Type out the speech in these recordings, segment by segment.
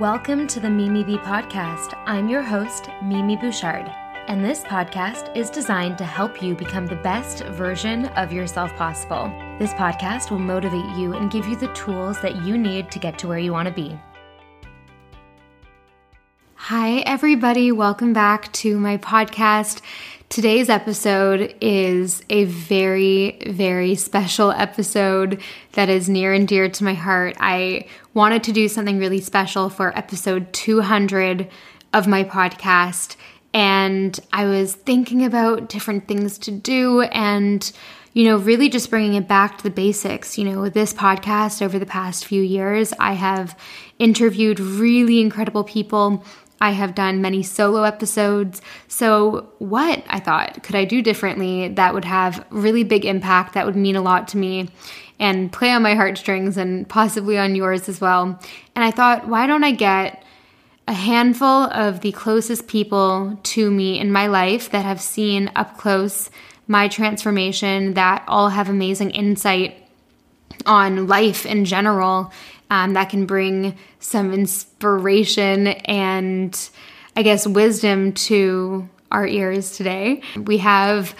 Welcome to the Mimi Bee podcast. I'm your host, Mimi Bouchard, and this podcast is designed to help you become the best version of yourself possible. This podcast will motivate you and give you the tools that you need to get to where you want to be. Hi, everybody. Welcome back to my podcast. Today's episode is a very, very special episode that is near and dear to my heart. I wanted to do something really special for episode 200 of my podcast, and I was thinking about different things to do and you know, really just bringing it back to the basics. You know, this podcast over the past few years, I have interviewed really incredible people I have done many solo episodes. So, what I thought could I do differently that would have really big impact, that would mean a lot to me and play on my heartstrings and possibly on yours as well. And I thought, why don't I get a handful of the closest people to me in my life that have seen up close my transformation, that all have amazing insight on life in general um, that can bring some inspiration and I guess wisdom to our ears today. We have,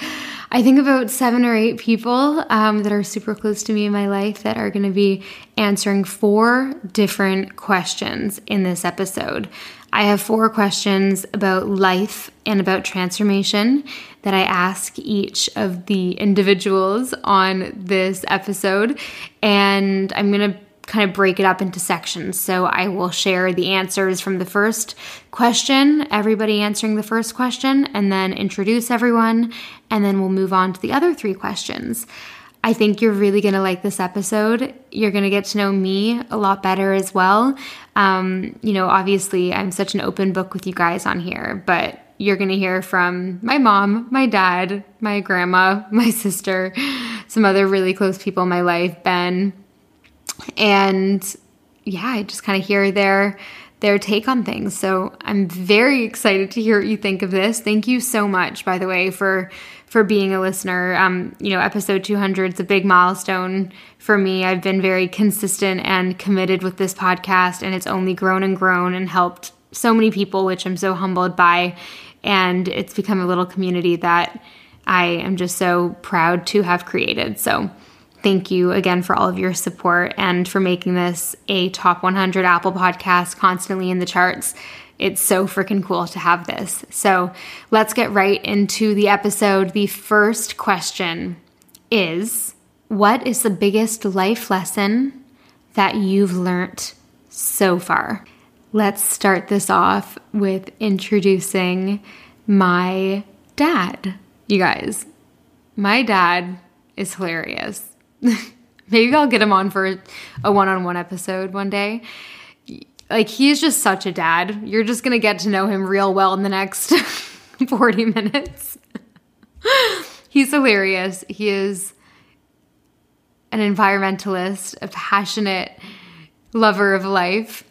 I think, about seven or eight people um, that are super close to me in my life that are going to be answering four different questions in this episode. I have four questions about life and about transformation that I ask each of the individuals on this episode. And I'm going to kind of break it up into sections. So I will share the answers from the first question, everybody answering the first question, and then introduce everyone, and then we'll move on to the other three questions. I think you're really going to like this episode. You're going to get to know me a lot better as well. Um, you know, obviously, I'm such an open book with you guys on here, but you're going to hear from my mom, my dad, my grandma, my sister, some other really close people in my life, Ben, and yeah, I just kind of hear their their take on things. So I'm very excited to hear what you think of this. Thank you so much, by the way, for for being a listener. Um, you know, episode 200 is a big milestone for me. I've been very consistent and committed with this podcast, and it's only grown and grown and helped so many people, which I'm so humbled by. And it's become a little community that I am just so proud to have created. So thank you again for all of your support and for making this a top 100 Apple podcast constantly in the charts. It's so freaking cool to have this. So let's get right into the episode. The first question is What is the biggest life lesson that you've learned so far? Let's start this off with introducing my dad. You guys, my dad is hilarious. Maybe I'll get him on for a one on one episode one day. Like, he's just such a dad. You're just going to get to know him real well in the next 40 minutes. he's hilarious. He is an environmentalist, a passionate lover of life.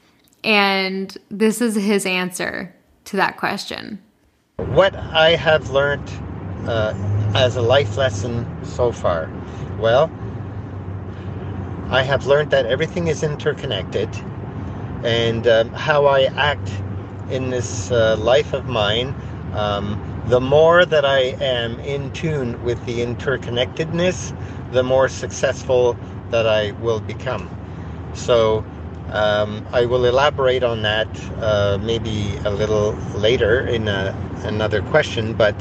And this is his answer to that question. What I have learned uh, as a life lesson so far? Well, I have learned that everything is interconnected, and um, how I act in this uh, life of mine, um, the more that I am in tune with the interconnectedness, the more successful that I will become. So, um, I will elaborate on that uh, maybe a little later in a, another question, but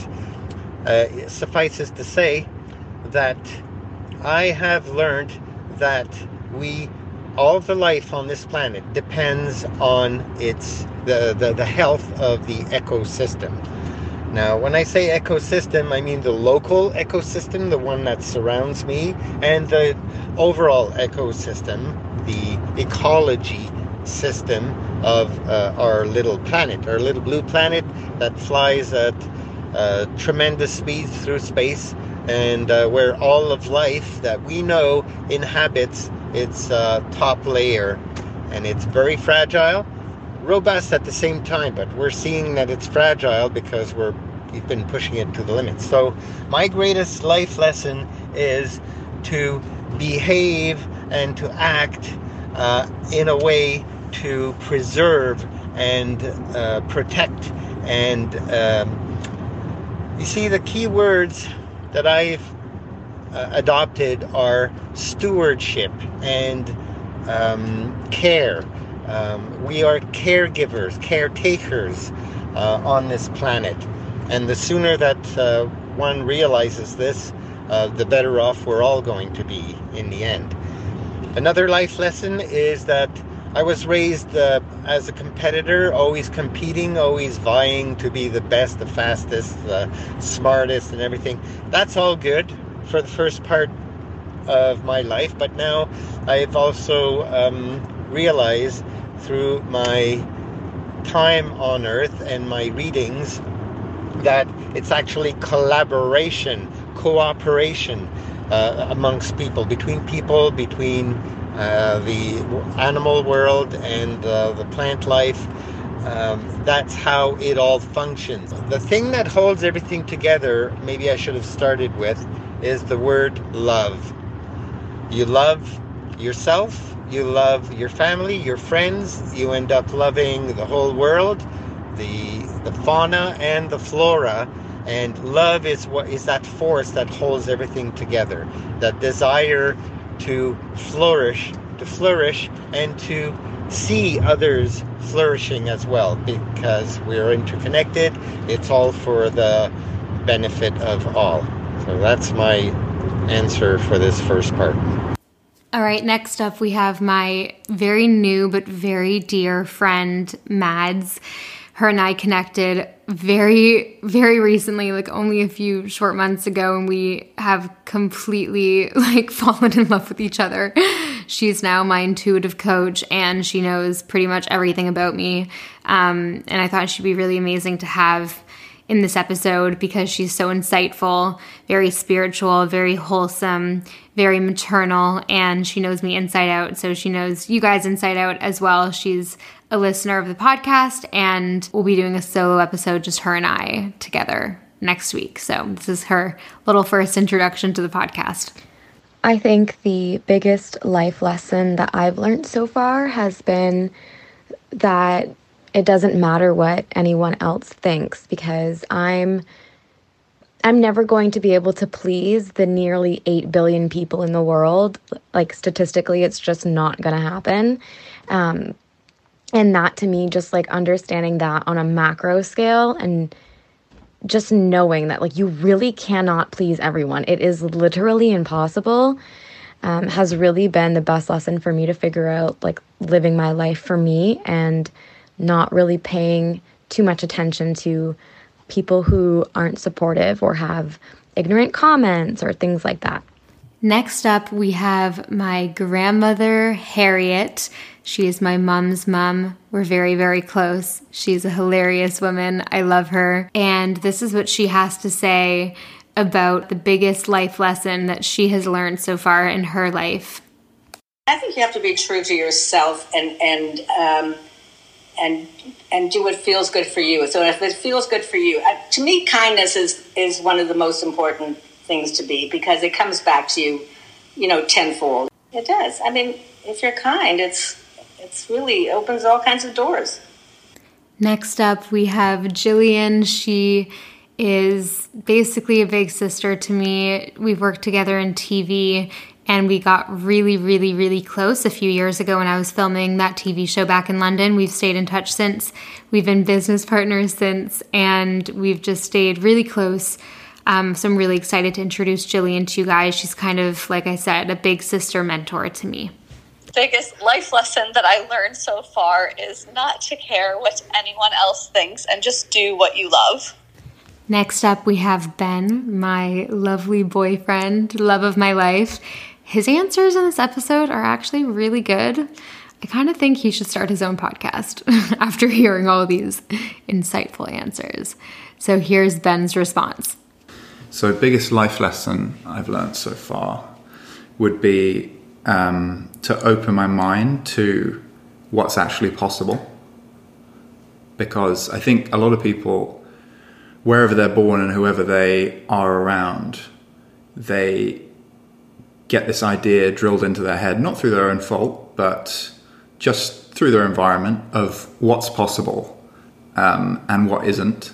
uh, suffices to say that I have learned that we all the life on this planet depends on its the, the, the health of the ecosystem. Now, when I say ecosystem, I mean the local ecosystem, the one that surrounds me, and the overall ecosystem, the ecology system of uh, our little planet, our little blue planet that flies at uh, tremendous speeds through space and uh, where all of life that we know inhabits its uh, top layer. And it's very fragile, robust at the same time, but we're seeing that it's fragile because we're we've been pushing it to the limits. So my greatest life lesson is to behave and to act uh, in a way to preserve and uh, protect. And um, you see, the key words that I've uh, adopted are stewardship and um, care. Um, we are caregivers, caretakers uh, on this planet. And the sooner that uh, one realizes this, uh, the better off we're all going to be in the end. Another life lesson is that I was raised uh, as a competitor, always competing, always vying to be the best, the fastest, the smartest, and everything. That's all good for the first part of my life, but now I've also um, realized through my time on earth and my readings that it's actually collaboration, cooperation uh, amongst people, between people, between uh, the animal world and uh, the plant life. Um, that's how it all functions. The thing that holds everything together, maybe I should have started with, is the word love. You love yourself, you love your family, your friends, you end up loving the whole world, the the fauna and the flora. And love is what is that force that holds everything together. That desire to flourish, to flourish and to see others flourishing as well because we're interconnected. It's all for the benefit of all. So that's my answer for this first part. All right, next up we have my very new but very dear friend, Mads. Her and I connected very, very recently, like only a few short months ago, and we have completely like fallen in love with each other. She's now my intuitive coach, and she knows pretty much everything about me. Um, and I thought she'd be really amazing to have in this episode because she's so insightful, very spiritual, very wholesome, very maternal, and she knows me inside out. So she knows you guys inside out as well. She's a listener of the podcast, and we'll be doing a solo episode, just her and I together next week. So this is her little first introduction to the podcast. I think the biggest life lesson that I've learned so far has been that it doesn't matter what anyone else thinks because I'm I'm never going to be able to please the nearly 8 billion people in the world. Like statistically, it's just not going to happen. Um, and that to me, just like understanding that on a macro scale and just knowing that like you really cannot please everyone, it is literally impossible, um, has really been the best lesson for me to figure out like living my life for me and not really paying too much attention to people who aren't supportive or have ignorant comments or things like that. Next up, we have my grandmother, Harriet. She is my mom's mom. We're very, very close. She's a hilarious woman. I love her. And this is what she has to say about the biggest life lesson that she has learned so far in her life. I think you have to be true to yourself and, and, um, and and do what feels good for you. So if it feels good for you, uh, to me, kindness is is one of the most important things to be because it comes back to you, you know, tenfold. It does. I mean, if you're kind, it's it's really opens all kinds of doors. Next up, we have Jillian. She is basically a big sister to me. We've worked together in TV and we got really, really, really close a few years ago when I was filming that TV show back in London. We've stayed in touch since. We've been business partners since, and we've just stayed really close. Um, so I'm really excited to introduce Jillian to you guys. She's kind of, like I said, a big sister mentor to me. Biggest life lesson that I learned so far is not to care what anyone else thinks and just do what you love. Next up, we have Ben, my lovely boyfriend, love of my life. His answers in this episode are actually really good. I kind of think he should start his own podcast after hearing all these insightful answers. So here's Ben's response. So, biggest life lesson I've learned so far would be um, to open my mind to what's actually possible. Because I think a lot of people, wherever they're born and whoever they are around, they get this idea drilled into their head, not through their own fault, but just through their environment of what's possible um, and what isn't.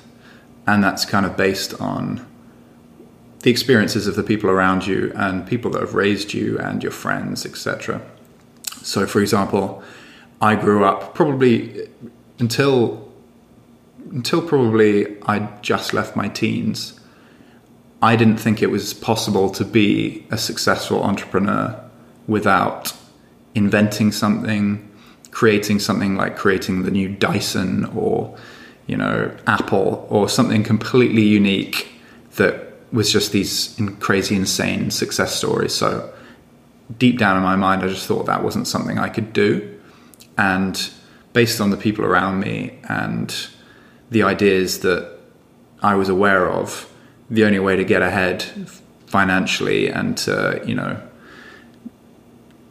And that's kind of based on the experiences of the people around you and people that have raised you and your friends, etc. So, for example, I grew up probably until until probably I just left my teens. I didn't think it was possible to be a successful entrepreneur without inventing something, creating something like creating the new Dyson or you know Apple or something completely unique that was just these crazy insane success stories. So deep down in my mind, I just thought that wasn't something I could do, and based on the people around me and the ideas that I was aware of, the only way to get ahead financially and to, you know,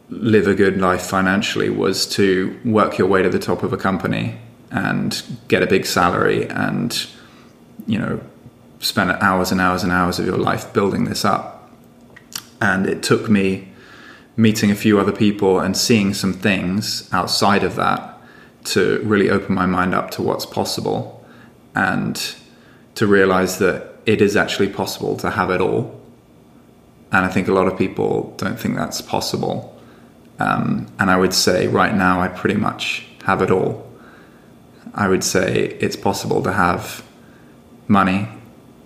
live a good life financially was to work your way to the top of a company and get a big salary and, you know, spend hours and hours and hours of your life building this up. And it took me meeting a few other people and seeing some things outside of that to really open my mind up to what's possible and to realize that it is actually possible to have it all. And I think a lot of people don't think that's possible. Um, and I would say right now, I pretty much have it all. I would say it's possible to have money,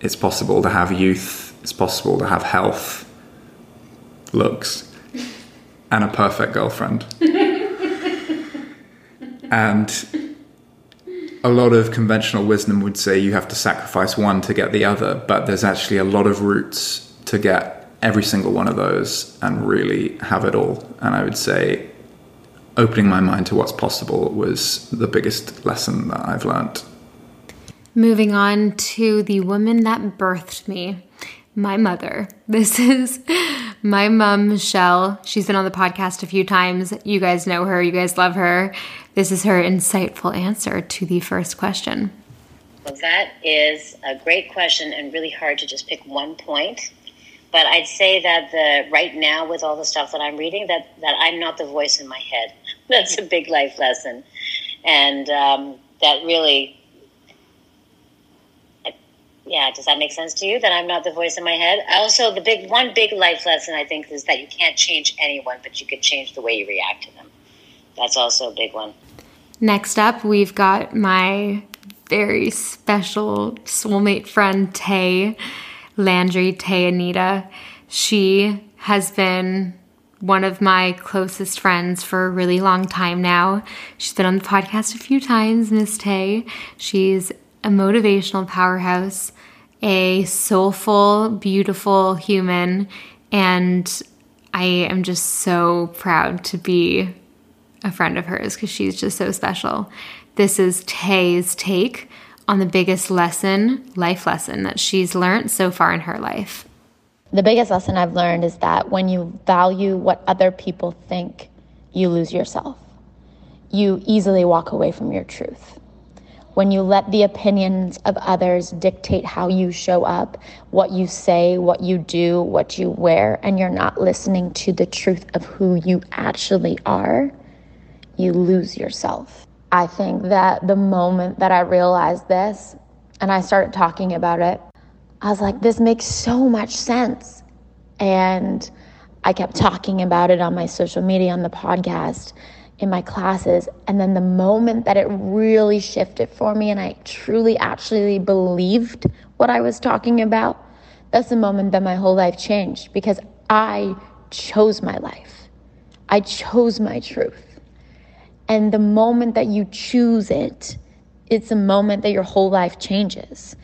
it's possible to have youth, it's possible to have health, looks, and a perfect girlfriend. and a lot of conventional wisdom would say you have to sacrifice one to get the other, but there's actually a lot of routes to get every single one of those and really have it all. And I would say opening my mind to what's possible was the biggest lesson that I've learned. Moving on to the woman that birthed me, my mother. This is my mom, Michelle. She's been on the podcast a few times. You guys know her, you guys love her. This is her insightful answer to the first question. Well, that is a great question and really hard to just pick one point. But I'd say that the right now, with all the stuff that I'm reading, that that I'm not the voice in my head. That's a big life lesson, and um, that really yeah, does that make sense to you? That I'm not the voice in my head. Also, the big one big life lesson I think is that you can't change anyone, but you can change the way you react to them. That's also a big one. Next up, we've got my very special soulmate friend Tay Landry Tay Anita. She has been one of my closest friends for a really long time now. She's been on the podcast a few times, Miss Tay. She's a motivational powerhouse a soulful, beautiful human. And I am just so proud to be a friend of hers because she's just so special. This is Tay's take on the biggest lesson, life lesson that she's learned so far in her life. The biggest lesson I've learned is that when you value what other people think, you lose yourself. You easily walk away from your truth when you let the opinions of others dictate how you show up, what you say, what you do, what you wear, and you're not listening to the truth of who you actually are, you lose yourself. I think that the moment that I realized this and I started talking about it, I was like, this makes so much sense. And I kept talking about it on my social media, on the podcast in my classes. And then the moment that it really shifted for me and I truly actually believed what I was talking about, that's the moment that my whole life changed because I chose my life. I chose my truth. And the moment that you choose it, it's a moment that your whole life changes.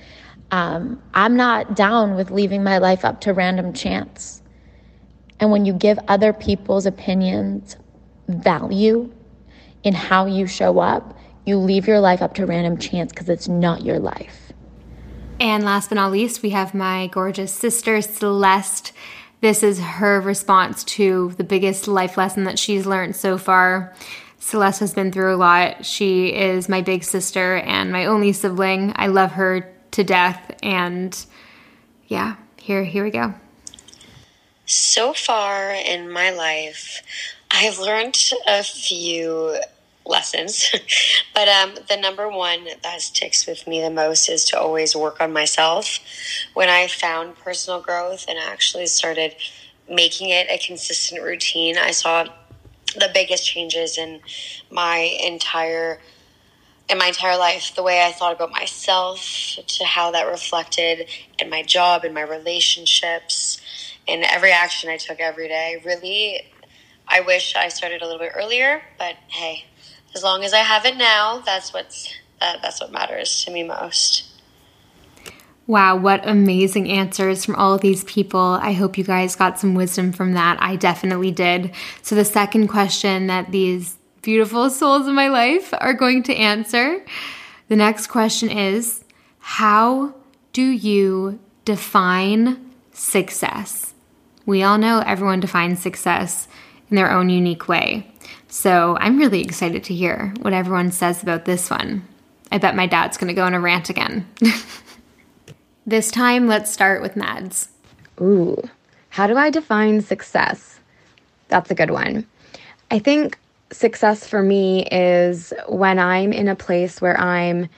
Um, I'm not down with leaving my life up to random chance. And when you give other people's opinions value in how you show up, you leave your life up to random chance because it's not your life. And last but not least, we have my gorgeous sister, Celeste. This is her response to the biggest life lesson that she's learned so far. Celeste has been through a lot. She is my big sister and my only sibling. I love her to death. And yeah, here, here we go. So far in my life, I've learned a few lessons. but um, the number one that sticks with me the most is to always work on myself. When I found personal growth and actually started making it a consistent routine, I saw the biggest changes in my entire in my entire life the way i thought about myself to how that reflected in my job in my relationships in every action i took every day really i wish i started a little bit earlier but hey as long as i have it now that's what's uh, that's what matters to me most Wow, what amazing answers from all of these people. I hope you guys got some wisdom from that. I definitely did. So, the second question that these beautiful souls in my life are going to answer the next question is How do you define success? We all know everyone defines success in their own unique way. So, I'm really excited to hear what everyone says about this one. I bet my dad's going to go on a rant again. This time, let's start with Mads. Ooh, how do I define success? That's a good one. I think success for me is when I'm in a place where I'm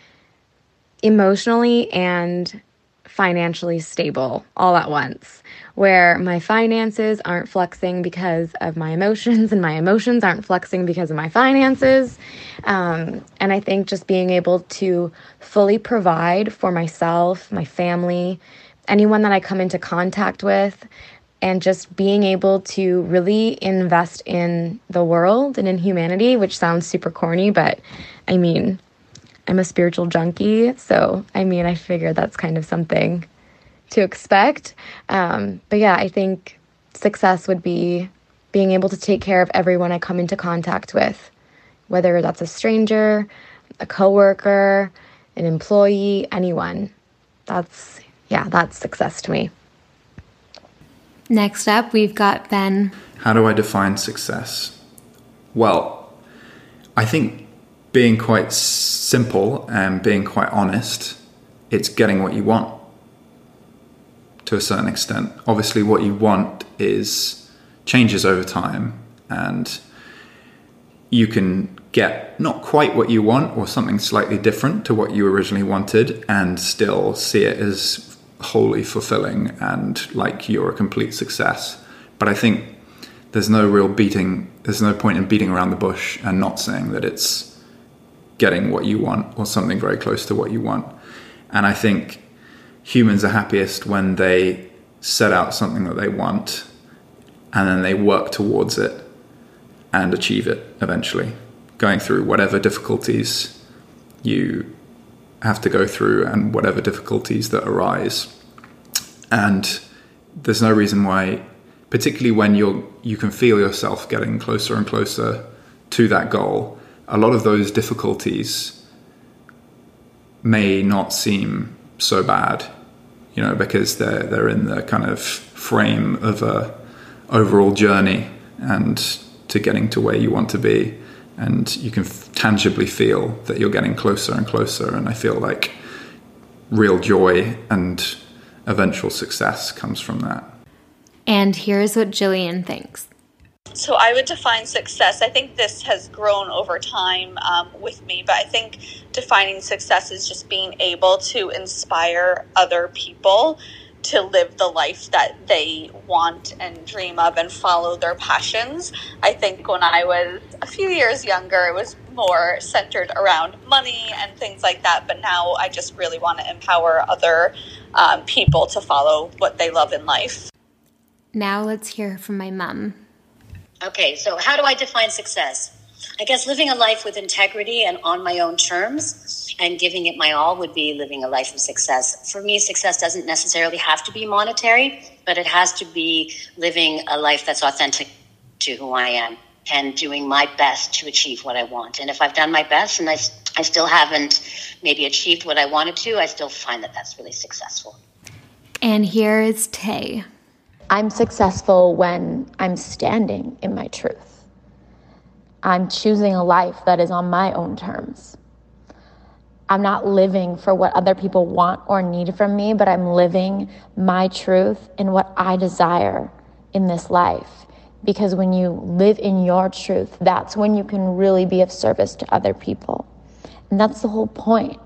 emotionally and financially stable all at once, where my finances aren't flexing because of my emotions and my emotions aren't flexing because of my finances. Um, and I think just being able to fully provide for myself, my family, anyone that I come into contact with, and just being able to really invest in the world and in humanity, which sounds super corny, but I mean, I'm a spiritual junkie. So, I mean, I figure that's kind of something to expect. Um, but yeah, I think success would be being able to take care of everyone I come into contact with, whether that's a stranger, a coworker, an employee, anyone. That's, yeah, that's success to me. Next up, we've got Ben. How do I define success? Well, I think being quite simple and being quite honest, it's getting what you want to a certain extent. Obviously, what you want is changes over time, and you can get not quite what you want or something slightly different to what you originally wanted, and still see it as wholly fulfilling and like you're a complete success. But I think there's no real beating, there's no point in beating around the bush and not saying that it's getting what you want or something very close to what you want. And I think humans are happiest when they set out something that they want and then they work towards it and achieve it eventually, going through whatever difficulties you have to go through and whatever difficulties that arise. And there's no reason why, particularly when you're you can feel yourself getting closer and closer to that goal, a lot of those difficulties may not seem so bad, you know, because they're they're in the kind of frame of a overall journey and to getting to where you want to be, and you can f- tangibly feel that you're getting closer and closer. And I feel like real joy and eventual success comes from that. And here's what Jillian thinks. So I would define success. I think this has grown over time um, with me, but I think defining success is just being able to inspire other people to live the life that they want and dream of and follow their passions. I think when I was a few years younger, it was more centered around money and things like that. But now I just really want to empower other um, people to follow what they love in life. Now let's hear from my mom. Okay, so how do I define success? I guess living a life with integrity and on my own terms and giving it my all would be living a life of success. For me, success doesn't necessarily have to be monetary, but it has to be living a life that's authentic to who I am and doing my best to achieve what I want. And if I've done my best and I, I still haven't maybe achieved what I wanted to, I still find that that's really successful. And here is Tay. I'm successful when I'm standing in my truth. I'm choosing a life that is on my own terms. I'm not living for what other people want or need from me, but I'm living my truth and what I desire in this life. Because when you live in your truth, that's when you can really be of service to other people. And that's the whole point.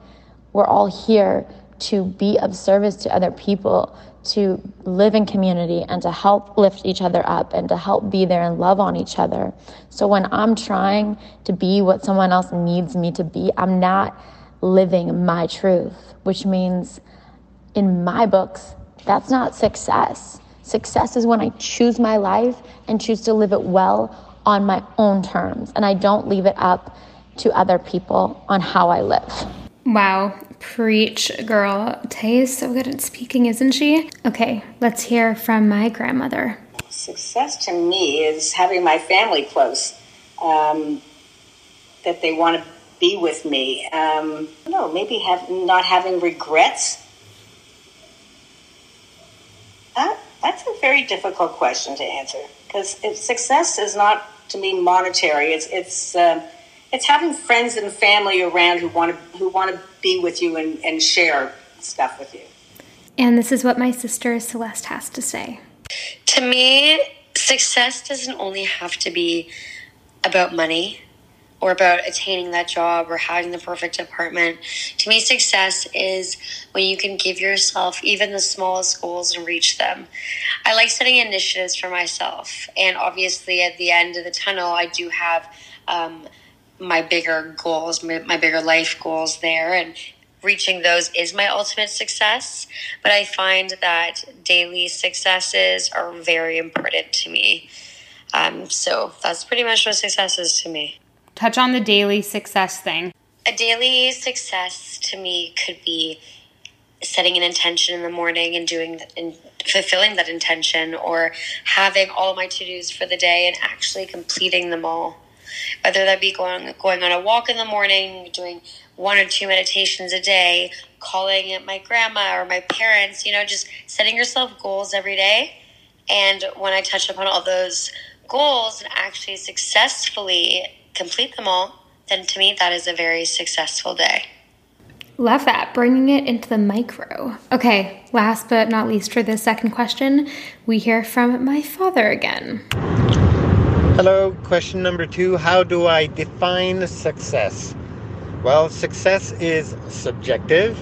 We're all here to be of service to other people, to live in community and to help lift each other up and to help be there and love on each other. So when I'm trying to be what someone else needs me to be, I'm not living my truth, which means in my books, that's not success. Success is when I choose my life and choose to live it well on my own terms, and I don't leave it up to other people on how I live. Wow, preach, girl. Tay is so good at speaking, isn't she? Okay, let's hear from my grandmother. Success to me is having my family close, um, that they want to be with me. Um, no, maybe have not having regrets. That that's a very difficult question to answer because success is not to me monetary. It's it's. Uh, it's having friends and family around who want to who want to be with you and, and share stuff with you. And this is what my sister Celeste has to say. To me, success doesn't only have to be about money or about attaining that job or having the perfect apartment. To me, success is when you can give yourself even the smallest goals and reach them. I like setting initiatives for myself. And obviously, at the end of the tunnel, I do have um, my bigger goals, my, my bigger life goals there. And reaching those is my ultimate success. But I find that daily successes are very important to me. Um, so that's pretty much what success is to me. Touch on the daily success thing. A daily success to me could be setting an intention in the morning and doing and fulfilling that intention or having all my to-dos for the day and actually completing them all whether that be going going on a walk in the morning, doing one or two meditations a day, calling my grandma or my parents, you know, just setting yourself goals every day. And when I touch upon all those goals and actually successfully complete them all, then to me that is a very successful day. Love that, bringing it into the micro. Okay, last but not least for this second question, we hear from my father again. Hello, question number two How do I define success? Well, success is subjective.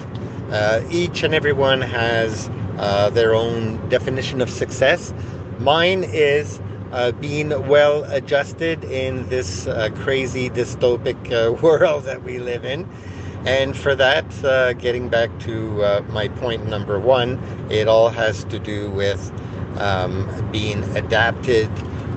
Uh, each and everyone has uh, their own definition of success. Mine is uh, being well adjusted in this uh, crazy dystopic uh, world that we live in. And for that, uh, getting back to my point number one, it all has to do with um, being adapted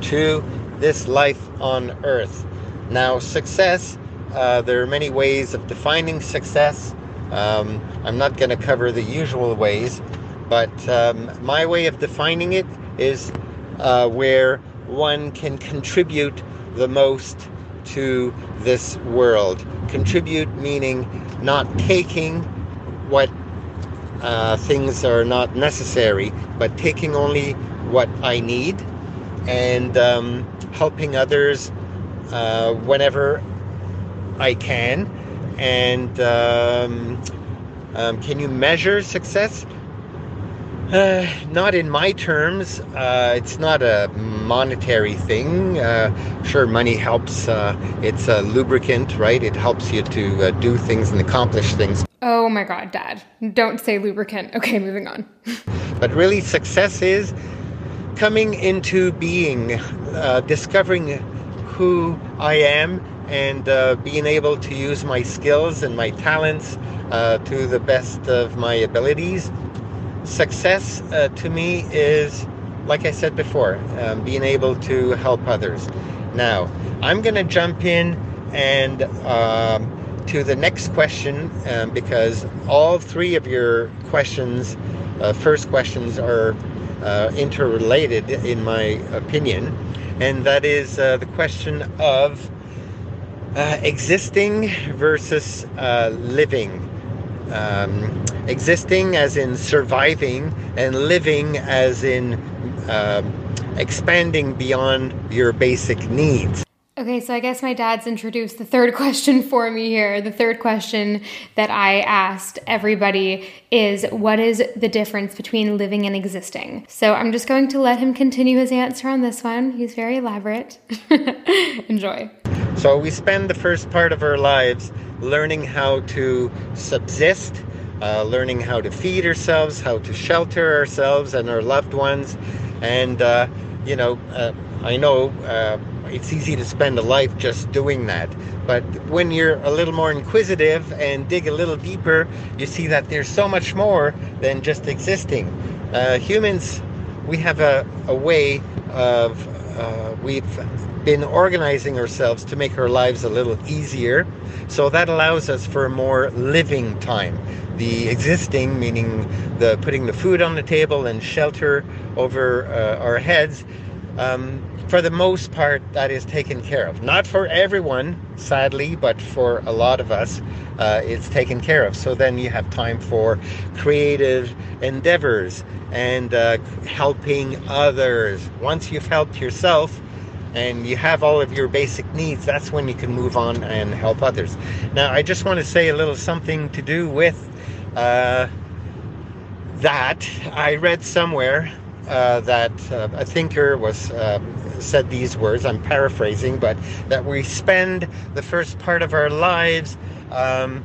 to this life on earth. Now, success, uh, there are many ways of defining success. Um, I'm not going to cover the usual ways, but um, my way of defining it is uh, where one can contribute the most to this world. Contribute meaning not taking what uh, things are not necessary, but taking only what I need and um, helping others uh, whenever I can. And um, um, can you measure success? Uh, not in my terms. Uh, it's not a monetary thing. Uh, sure, money helps. Uh, it's a lubricant, right? It helps you to uh, do things and accomplish things. Oh my God, Dad. Don't say lubricant. Okay, moving on. but really, success is coming into being, uh, discovering who I am, and uh, being able to use my skills and my talents uh, to the best of my abilities. Success uh, to me is, like I said before, um, being able to help others. Now, I'm going to jump in and um, to the next question um, because all three of your questions, uh, first questions, are uh, interrelated, in my opinion, and that is uh, the question of uh, existing versus uh, living. Um, existing as in surviving, and living as in um, expanding beyond your basic needs. Okay, so I guess my dad's introduced the third question for me here. The third question that I asked everybody is what is the difference between living and existing? So I'm just going to let him continue his answer on this one. He's very elaborate. Enjoy. So we spend the first part of our lives learning how to subsist, uh, learning how to feed ourselves, how to shelter ourselves and our loved ones. And, uh, you know, uh, I know uh, it's easy to spend a life just doing that. But when you're a little more inquisitive and dig a little deeper, you see that there's so much more than just existing. Uh, humans, we have a, a way of, uh, we've been organizing ourselves to make our lives a little easier. So that allows us for more living time. The existing, meaning the putting the food on the table and shelter over uh, our heads, um, for the most part, that is taken care of. Not for everyone, sadly, but for a lot of us, uh, it's taken care of. So then you have time for creative endeavors and uh, helping others. Once you've helped yourself, and you have all of your basic needs, that's when you can move on and help others. Now, I just want to say a little something to do with uh, that. I read somewhere uh, that uh, a thinker was uh, said these words. I'm paraphrasing, but that we spend the first part of our lives um,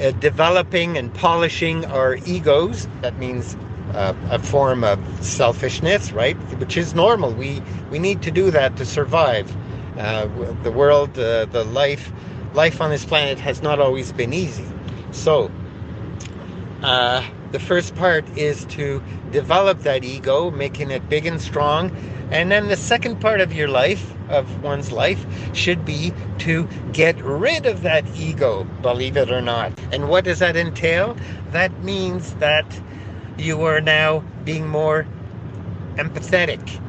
uh, developing and polishing our egos. That means uh, a form of selfishness, right? Which is normal. We we need to do that to survive. Uh, the world, the life, life on this planet has not always been easy. So the first part is to develop that ego, making it big and strong. And then the second part of your life, of one's life, should be to get rid of that ego, believe it or not. And what does that entail? That means that you are now being more empathetic.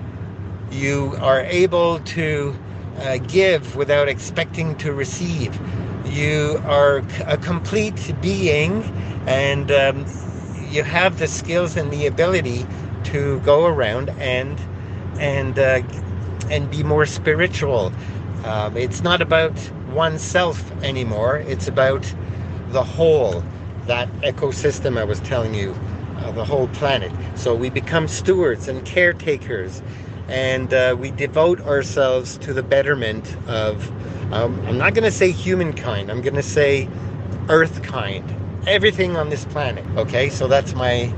You are able to uh, give without expecting to receive. You are a complete being and um, you have the skills and the ability to go around and and uh, and be more spiritual. Um, it's not about oneself anymore. It's about the whole, that ecosystem I was telling you, uh, the whole planet. So we become stewards and caretakers, and uh, we devote ourselves to the betterment of. Um, I'm not going to say humankind. I'm going to say Earth kind everything on this planet. Okay, so that's my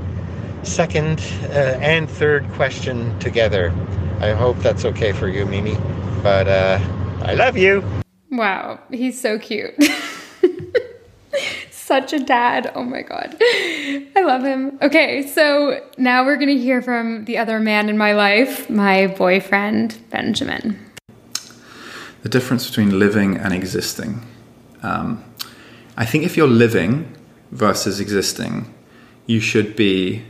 second uh, and third question together. I hope that's okay for you, Mimi. But uh, I love you. Wow, he's so cute. Such a dad. Oh my God. I love him. Okay, so now we're going to hear from the other man in my life, my boyfriend, Benjamin. The difference between living and existing. Um, I think if you're living, versus existing, you should be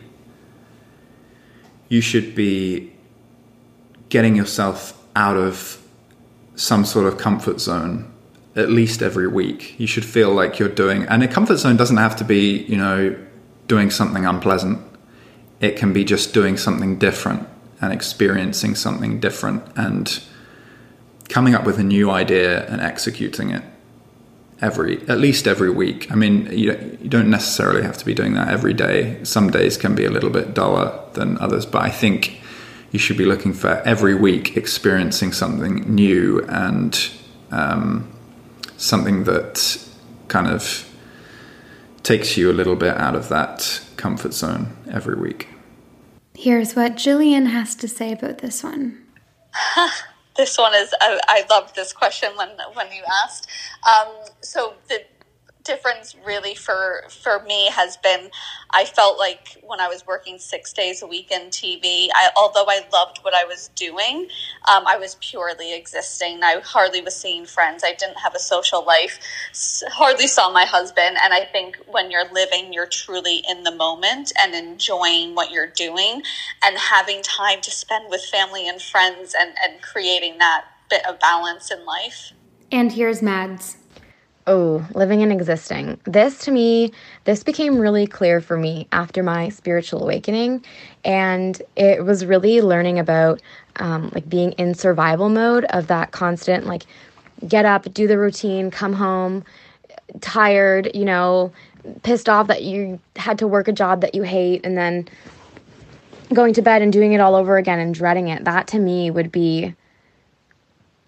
you should be getting yourself out of some sort of comfort zone at least every week. You should feel like you're doing and a comfort zone doesn't have to be, you know, doing something unpleasant. It can be just doing something different and experiencing something different and coming up with a new idea and executing it every at least every week. I mean, you, you don't necessarily have to be doing that every day. Some days can be a little bit duller than others, but I think you should be looking for every week experiencing something new and um, something that kind of takes you a little bit out of that comfort zone every week. Here's what Jillian has to say about this one. this one is I, I loved this question when when you asked. Um, so the difference really for for me has been I felt like when I was working six days a week in TV, I, although I loved what I was doing, um, I was purely existing. I hardly was seeing friends. I didn't have a social life. Hardly saw my husband. And I think when you're living, you're truly in the moment and enjoying what you're doing and having time to spend with family and friends and, and creating that bit of balance in life. And here's Mads. Oh, living and existing. This to me, this became really clear for me after my spiritual awakening. And it was really learning about um, like being in survival mode of that constant, like get up, do the routine, come home, tired, you know, pissed off that you had to work a job that you hate, and then going to bed and doing it all over again and dreading it. That to me would be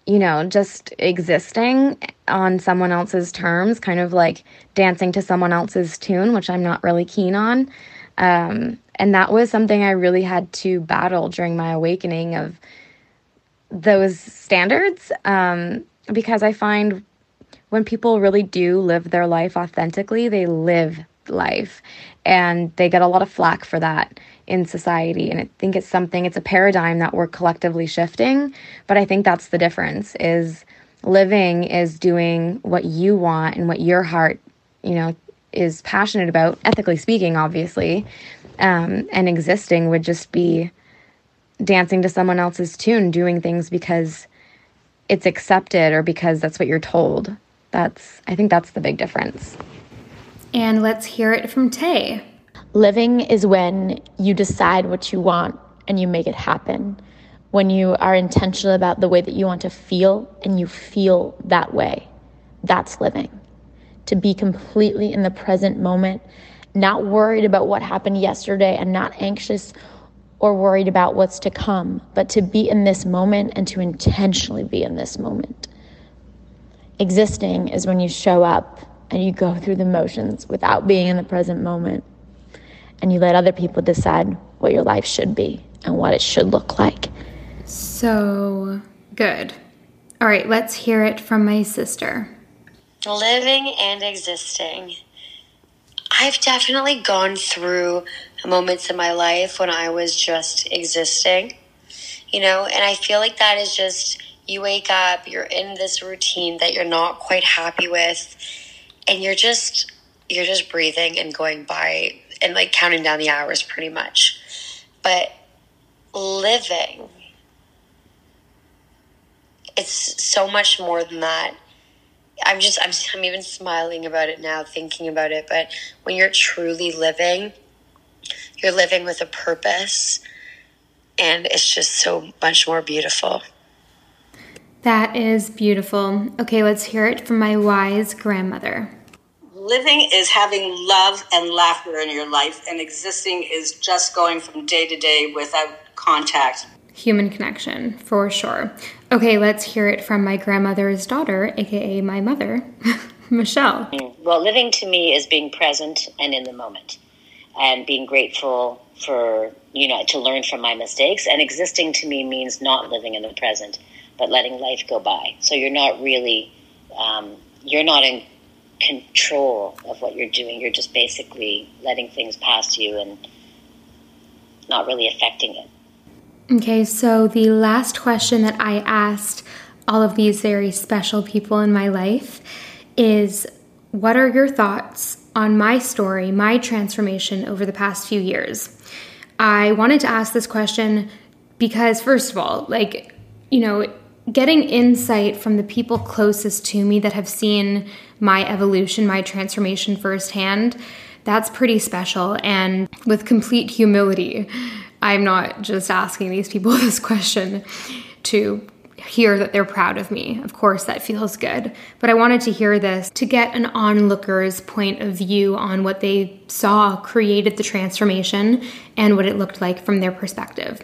you know, just existing on someone else's terms, kind of like dancing to someone else's tune, which I'm not really keen on. Um, and that was something I really had to battle during my awakening of those standards um, because I find when people really do live their life authentically, they live life and they get a lot of flack for that in society and i think it's something it's a paradigm that we're collectively shifting but i think that's the difference is living is doing what you want and what your heart you know is passionate about ethically speaking obviously um, and existing would just be dancing to someone else's tune doing things because it's accepted or because that's what you're told. That's i think that's the big difference. And let's hear it from tay. Living is when you decide what you want and you make it happen. When you are intentional about the way that you want to feel and you feel that way. That's living. To be completely in the present moment, not worried about what happened yesterday and not anxious or worried about what's to come, but to be in this moment and to intentionally be in this moment. Existing is when you show up and you go through the motions without being in the present moment and you let other people decide what your life should be and what it should look like. So good. All right, let's hear it from my sister. Living and existing. I've definitely gone through moments in my life when I was just existing, you know, and I feel like that is just you wake up, you're in this routine that you're not quite happy with, and you're just you're just breathing and going by and like counting down the hours pretty much. But living, it's so much more than that. I'm just, I'm, I'm even smiling about it now, thinking about it. But when you're truly living, you're living with a purpose, and it's just so much more beautiful. That is beautiful. Okay, let's hear it from my wise grandmother living is having love and laughter in your life, and existing is just going from day to day without contact. Human connection, for sure. Okay, let's hear it from my grandmother's daughter, aka my mother, Michelle. Well, living to me is being present and in the moment, and being grateful for, you know, to learn from my mistakes. And existing to me means not living in the present, but letting life go by. So you're not really, um, you're not in control of what you're doing. You're just basically letting things pass you and not really affecting it. Okay, so the last question that I asked all of these very special people in my life is what are your thoughts on my story, my transformation over the past few years? I wanted to ask this question because, first of all, like, you know, getting insight from the people closest to me that have seen my evolution, my transformation firsthand, that's pretty special. And with complete humility, I'm not just asking these people this question to hear that they're proud of me. Of course, that feels good. But I wanted to hear this to get an onlooker's point of view on what they saw created the transformation and what it looked like from their perspective.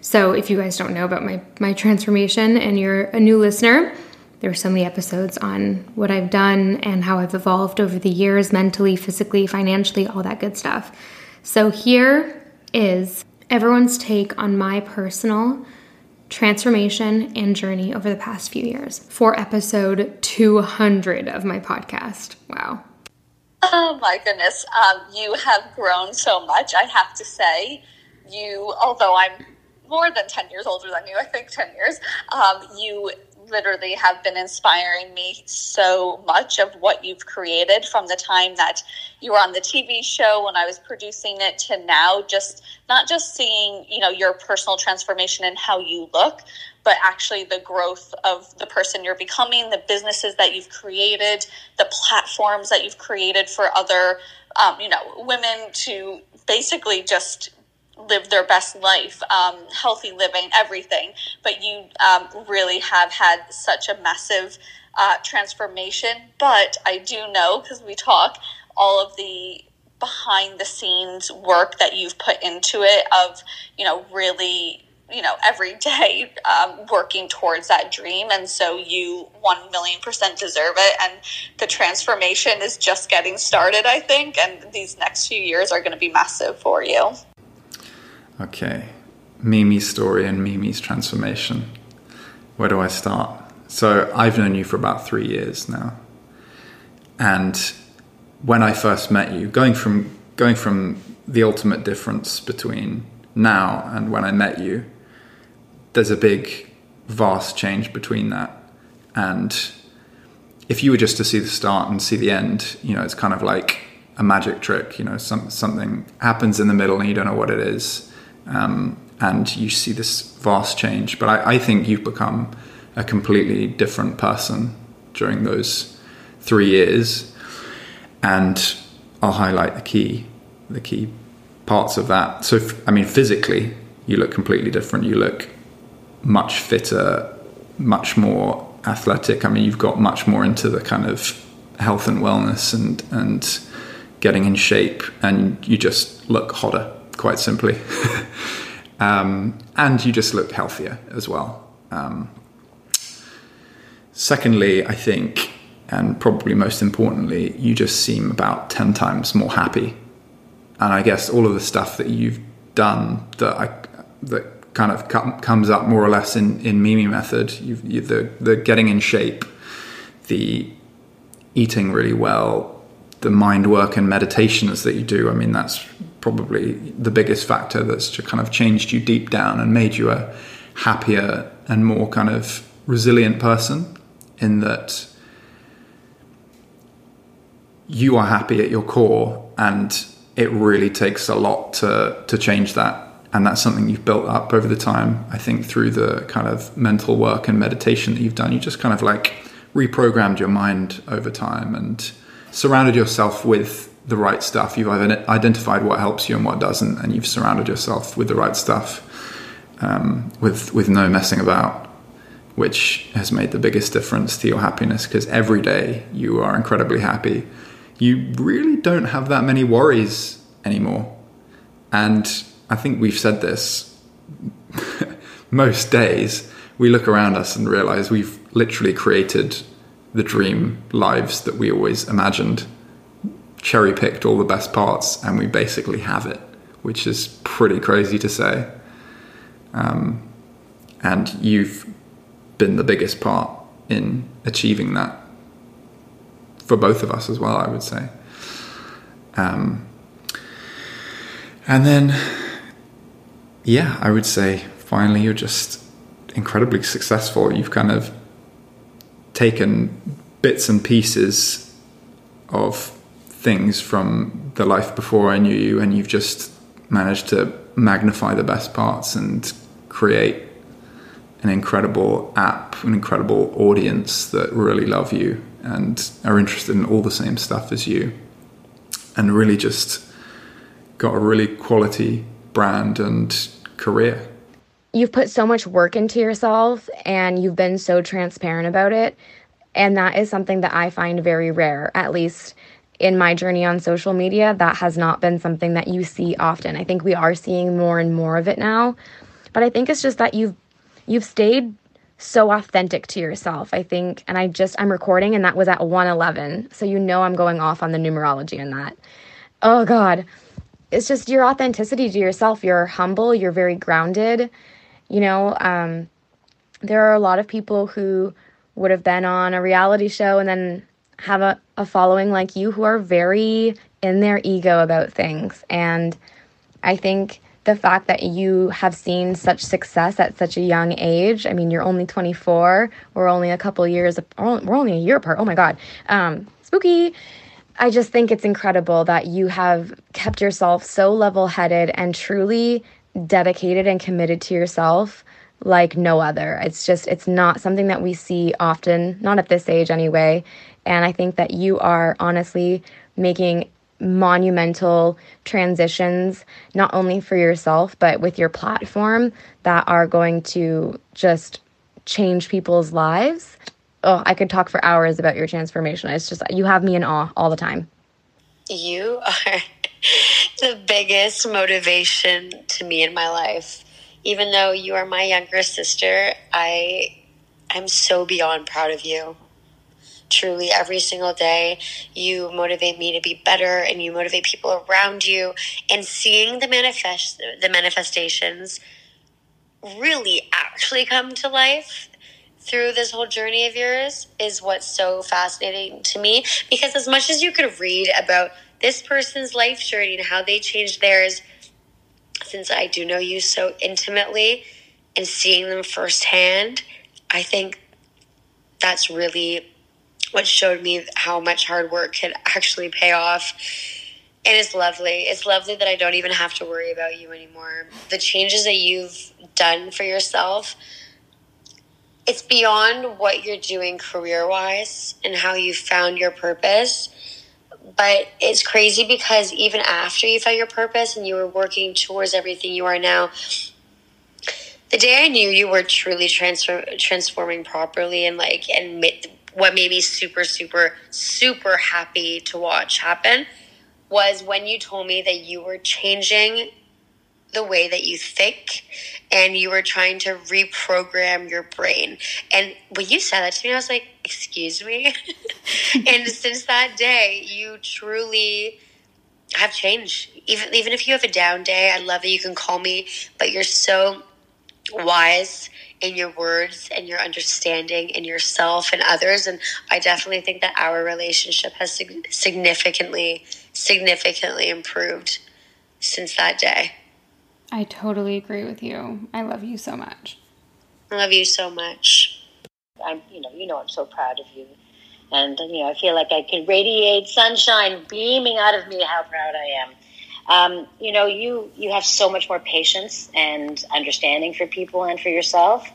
So if you guys don't know about my, my transformation and you're a new listener, there are so many episodes on what I've done and how I've evolved over the years mentally, physically, financially, all that good stuff. So here is everyone's take on my personal transformation and journey over the past few years for episode 200 of my podcast. Wow. Oh my goodness. Um, you have grown so much, I have to say. You, although I'm more than 10 years older than you, I think 10 years, um, you literally have been inspiring me so much of what you've created from the time that you were on the TV show when I was producing it to now just not just seeing, you know, your personal transformation and how you look, but actually the growth of the person you're becoming, the businesses that you've created, the platforms that you've created for other um, you know, women to basically just live their best life, um, healthy living, everything. But you um, really have had such a massive uh, transformation. But I do know, because we talk, all of the behind the scenes work that you've put into it of, you know, really you know every day um, working towards that dream and so you 1 million percent deserve it and the transformation is just getting started i think and these next few years are going to be massive for you okay mimi's story and mimi's transformation where do i start so i've known you for about three years now and when i first met you going from going from the ultimate difference between now and when i met you there's a big, vast change between that. And if you were just to see the start and see the end, you know, it's kind of like a magic trick. You know, some, something happens in the middle and you don't know what it is. Um, and you see this vast change. But I, I, think you've become a completely different person during those three years. And I'll highlight the key, the key parts of that. So, I mean, physically, you look completely different. You look much fitter, much more athletic. I mean, you've got much more into the kind of health and wellness and and getting in shape, and you just look hotter, quite simply. um, and you just look healthier as well. Um, secondly, I think, and probably most importantly, you just seem about ten times more happy. And I guess all of the stuff that you've done that I that kind of comes up more or less in, in Mimi method. You, the, the getting in shape, the eating really well, the mind work and meditations that you do. I mean, that's probably the biggest factor that's kind of changed you deep down and made you a happier and more kind of resilient person in that you are happy at your core and it really takes a lot to to change that. And that's something you've built up over the time i think through the kind of mental work and meditation that you've done. You just kind of like reprogrammed your mind over time and surrounded yourself with the right stuff. You've identified what helps you and what doesn't and you've surrounded yourself with the right stuff um, with with no messing about which has made the biggest difference to your happiness because every day you are incredibly happy. You really don't have that many worries anymore. And I think we've said this most days. We look around us and realize we've literally created the dream lives that we always imagined, cherry picked all the best parts, and we basically have it, which is pretty crazy to say. Um, and you've been the biggest part in achieving that for both of us as well, I would say. Um, and then yeah, I would say finally you're just incredibly successful. You've kind of taken bits and pieces of things from the life before I knew you, and you've just managed to magnify the best parts and create an incredible app, an incredible audience that really love you and are interested in all the same stuff as you, and really just got a really quality brand and career. You've put so much work into yourself and you've been so transparent about it. And that is something that I find very rare, at least in my journey on social media. That has not been something that you see often. I think we are seeing more and more of it now. But I think it's just that you've you've stayed so authentic to yourself. I think and I just I'm recording and that was at 111. So you know I'm going off on the numerology in that. Oh god it's just your authenticity to yourself. You're humble, you're very grounded. You know, um, there are a lot of people who would have been on a reality show and then have a, a following like you who are very in their ego about things. And I think the fact that you have seen such success at such a young age. I mean, you're only 24. We're only a couple years, we're only a year apart. Oh my God. Um, spooky. I just think it's incredible that you have kept yourself so level headed and truly dedicated and committed to yourself like no other. It's just, it's not something that we see often, not at this age anyway. And I think that you are honestly making monumental transitions, not only for yourself, but with your platform that are going to just change people's lives. Oh, I could talk for hours about your transformation. It's just, you have me in awe all the time. You are the biggest motivation to me in my life. Even though you are my younger sister, I I'm so beyond proud of you truly every single day. You motivate me to be better and you motivate people around you and seeing the manifest the manifestations really actually come to life through this whole journey of yours is what's so fascinating to me because as much as you could read about this person's life journey and how they changed theirs since I do know you so intimately and seeing them firsthand, I think that's really what showed me how much hard work can actually pay off. And it's lovely. It's lovely that I don't even have to worry about you anymore. The changes that you've done for yourself, it's beyond what you're doing career wise and how you found your purpose. But it's crazy because even after you found your purpose and you were working towards everything you are now, the day I knew you were truly transfer- transforming properly and like and what made me super, super, super happy to watch happen was when you told me that you were changing the way that you think and you were trying to reprogram your brain. And when you said that to me, I was like, excuse me? and since that day, you truly have changed. Even even if you have a down day, I love that you can call me, but you're so wise in your words and your understanding in yourself and others. And I definitely think that our relationship has significantly, significantly improved since that day. I totally agree with you. I love you so much. I love you so much. I'm, you know, you know, I'm so proud of you, and you know, I feel like I can radiate sunshine beaming out of me. How proud I am. Um, you know, you you have so much more patience and understanding for people and for yourself,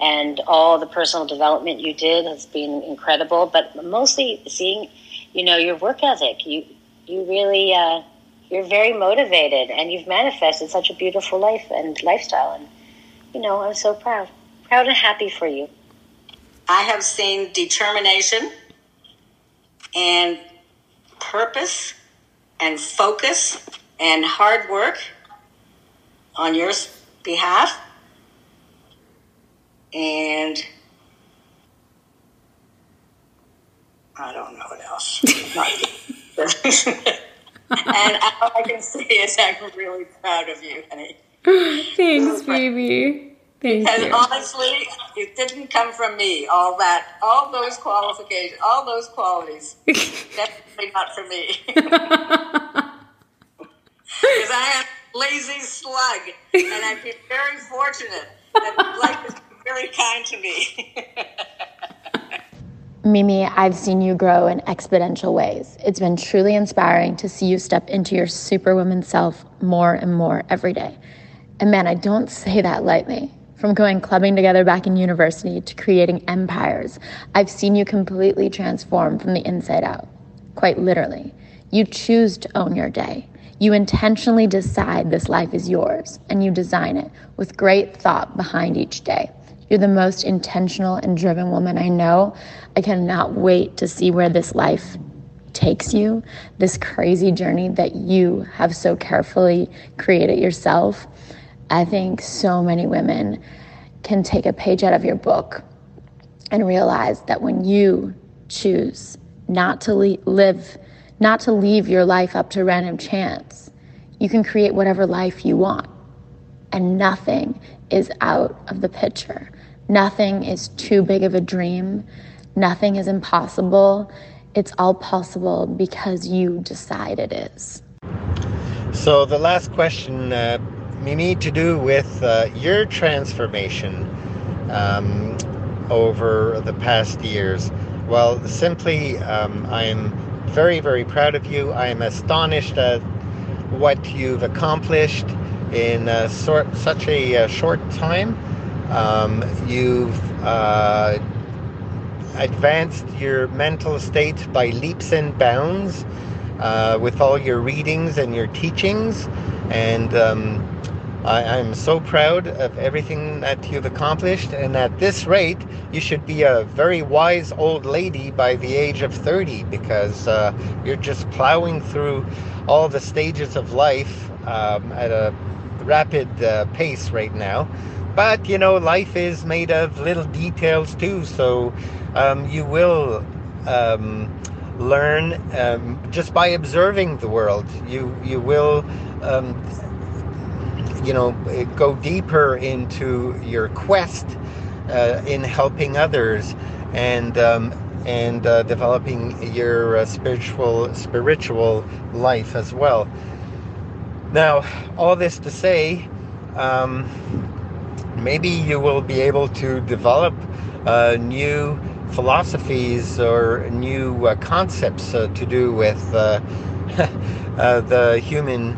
and all the personal development you did has been incredible. But mostly seeing, you know, your work ethic. You you really uh, you're very motivated, and you've manifested such a beautiful life and lifestyle. And you know, I'm so proud, proud and happy for you. I have seen determination and purpose and focus and hard work on your behalf. And I don't know what else. and all I can say is I'm really proud of you, honey. Thanks, baby. Thank because you. honestly, it didn't come from me. All that, all those qualifications, all those qualities, definitely not for me. Because I am lazy slug, and I've been very fortunate that life is very kind to me. Mimi, I've seen you grow in exponential ways. It's been truly inspiring to see you step into your superwoman self more and more every day. And man, I don't say that lightly. From going clubbing together back in university to creating empires, I've seen you completely transform from the inside out. Quite literally. You choose to own your day. You intentionally decide this life is yours and you design it with great thought behind each day. You're the most intentional and driven woman I know. I cannot wait to see where this life takes you, this crazy journey that you have so carefully created yourself. I think so many women can take a page out of your book and realize that when you choose not to live not to leave your life up to random chance. You can create whatever life you want, and nothing is out of the picture. Nothing is too big of a dream. Nothing is impossible. It's all possible because you decide it is. So, the last question uh, Mimi, to do with uh, your transformation um, over the past years. Well, simply, um, I'm very, very proud of you. I am astonished at what you've accomplished in uh, sort, such a uh, short time. Um, you've uh, advanced your mental state by leaps and bounds uh, with all your readings and your teachings. And um, I, am so proud of everything that you've accomplished. And at this rate, you should be a very wise old lady by the age of 30 because uh, you're just plowing through all the stages of life um, at a rapid uh, pace right now. But you know, life is made of little details too, so um, you will um, learn um, just by observing the world. You you will um, you know go deeper into your quest uh, in helping others and um, and uh, developing your uh, spiritual spiritual life as well. Now, all this to say, um, maybe you will be able to develop uh, new philosophies or new uh, concepts uh, to do with the human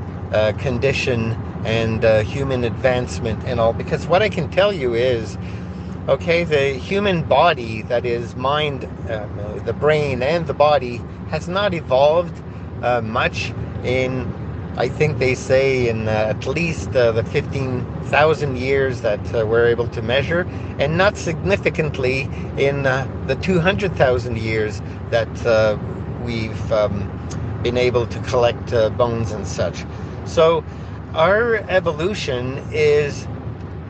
condition and human advancement and all. Because what I can tell you is, okay, the human body, that is mind, the brain, and the body, has not evolved much in I think they say in uh, at least uh, the 15,000 years that uh, we're able to measure, and not significantly in uh, the 200,000 years that uh, we've um, been able to collect uh, bones and such. So, our evolution is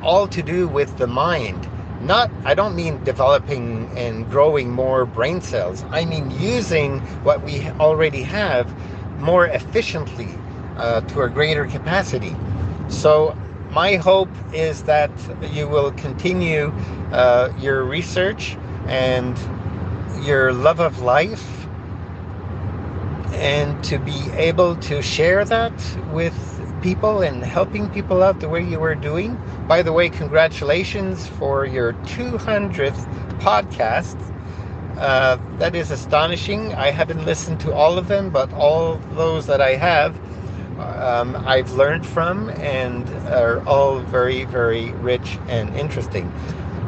all to do with the mind. Not, I don't mean developing and growing more brain cells. I mean using what we already have more efficiently uh, to a greater capacity. So, my hope is that you will continue uh, your research and your love of life and to be able to share that with people and helping people out the way you are doing. By the way, congratulations for your 200th podcast. Uh, that is astonishing. I haven't listened to all of them, but all those that I have, um, I've learned from and are all very, very rich and interesting.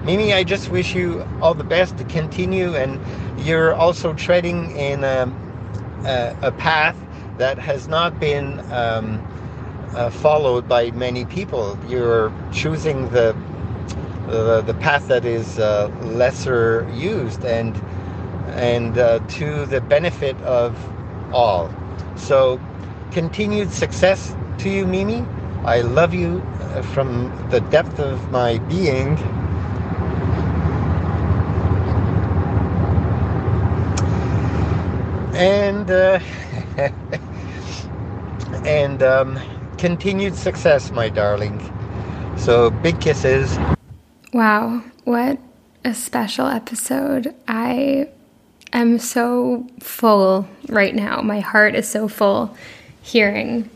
Mimi, I just wish you all the best to continue, and you're also treading in a, a, a path that has not been um, uh, followed by many people. You're choosing the the, the path that is uh, lesser used and and uh, to the benefit of all. So continued success to you, Mimi. I love you uh, from the depth of my being. And uh, and um, continued success, my darling. So big kisses. Wow, what a special episode. I am so full right now. My heart is so full hearing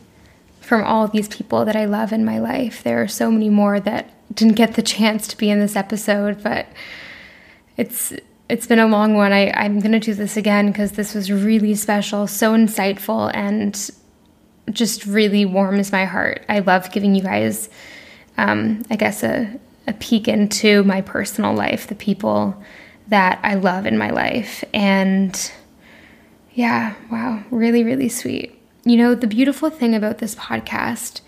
from all these people that I love in my life. There are so many more that didn't get the chance to be in this episode, but it's it's been a long one. I, I'm gonna do this again because this was really special, so insightful, and just really warms my heart. I love giving you guys, um, I guess, a, a peek into my personal life, the people that I love in my life. And yeah, wow, really, really sweet. You know, the beautiful thing about this podcast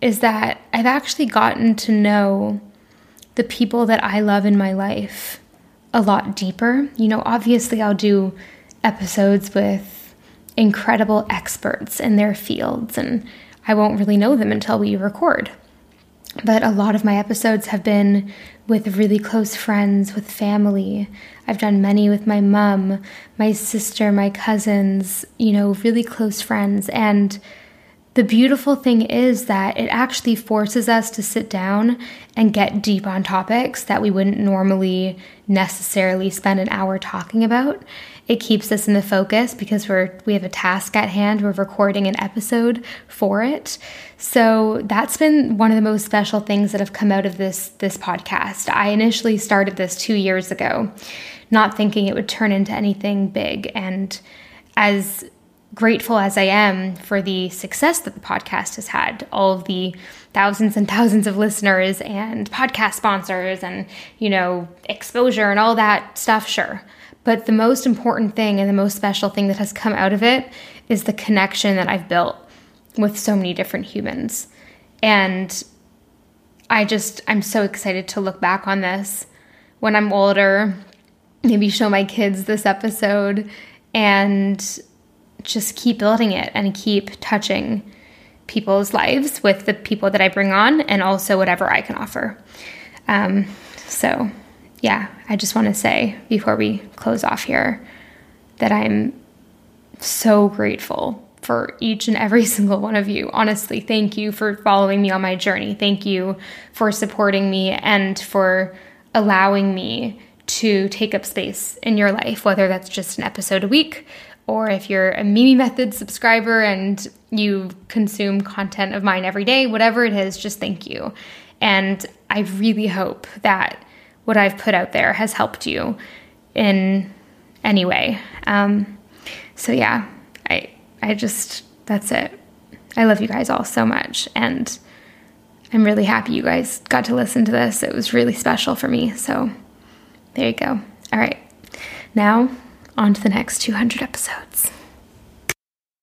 is that I've actually gotten to know the people that I love in my life a lot deeper. You know, obviously, I'll do episodes with incredible experts in their fields, and I won't really know them until we record. But a lot of my episodes have been with really close friends, with family. I've done many with my mom, my sister, my cousins, you know, really close friends. And the beautiful thing is that it actually forces us to sit down and get deep on topics that we wouldn't normally necessarily spend an hour talking about. It keeps us in the focus because we're we have a task at hand. We're recording an episode for it. So that's been one of the most special things that have come out of this this podcast. I initially started this 2 years ago, not thinking it would turn into anything big and as grateful as I am for the success that the podcast has had, all of the thousands and thousands of listeners and podcast sponsors and, you know, exposure and all that stuff, sure. But the most important thing and the most special thing that has come out of it is the connection that I've built with so many different humans. And I just, I'm so excited to look back on this when I'm older, maybe show my kids this episode and just keep building it and keep touching people's lives with the people that I bring on and also whatever I can offer. Um, so, yeah, I just want to say before we close off here that I'm so grateful for each and every single one of you. Honestly, thank you for following me on my journey. Thank you for supporting me and for allowing me to take up space in your life, whether that's just an episode a week or if you're a Mimi Method subscriber and you consume content of mine every day, whatever it is, just thank you. And I really hope that what I've put out there has helped you in any way. Um, so yeah, I I just that's it. I love you guys all so much, and I'm really happy you guys got to listen to this. It was really special for me. So there you go. All right, now on to the next 200 episodes.